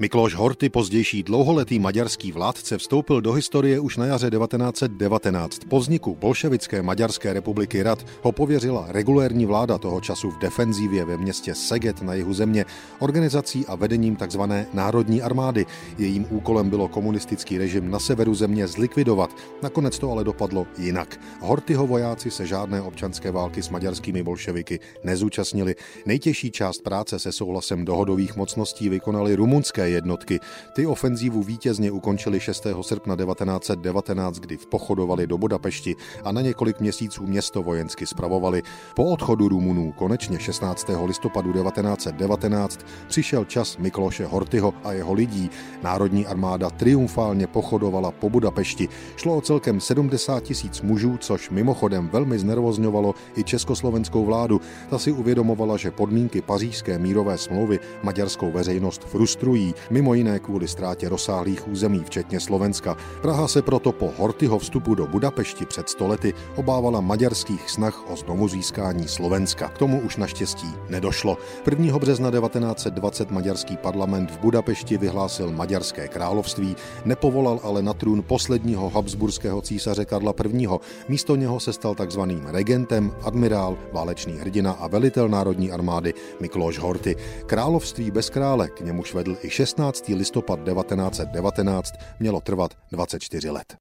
Mikloš Horty, pozdější dlouholetý maďarský vládce, vstoupil do historie už na jaře 1919. Po vzniku bolševické Maďarské republiky Rad ho pověřila regulérní vláda toho času v defenzívě ve městě Seget na jihu země organizací a vedením tzv. národní armády. Jejím úkolem bylo komunistický režim na severu země zlikvidovat. Nakonec to ale dopadlo jinak. Hortyho vojáci se žádné občanské války s maďarskými bolševiky nezúčastnili. Nejtěžší část práce se souhlasem dohodových mocností vykonali rumunské jednotky. Ty ofenzívu vítězně ukončili 6. srpna 1919, kdy vpochodovali do Budapešti a na několik měsíců město vojensky spravovali. Po odchodu Rumunů konečně 16. listopadu 1919 přišel čas Mikloše Hortyho a jeho lidí. Národní armáda triumfálně pochodovala po Budapešti. Šlo o celkem 70 tisíc mužů, což mimochodem velmi znervozňovalo i československou vládu. Ta si uvědomovala, že podmínky pařížské mírové smlouvy maďarskou veřejnost frustrují mimo jiné kvůli ztrátě rozsáhlých území, včetně Slovenska. Praha se proto po Hortyho vstupu do Budapešti před stolety obávala maďarských snah o znovu získání Slovenska. K tomu už naštěstí nedošlo. 1. března 1920 maďarský parlament v Budapešti vyhlásil maďarské království, nepovolal ale na trůn posledního habsburského císaře Karla I. Místo něho se stal takzvaným regentem, admirál, válečný hrdina a velitel národní armády Mikloš Horty. Království bez krále k němuž vedl i 16. listopad 1919 mělo trvat 24 let.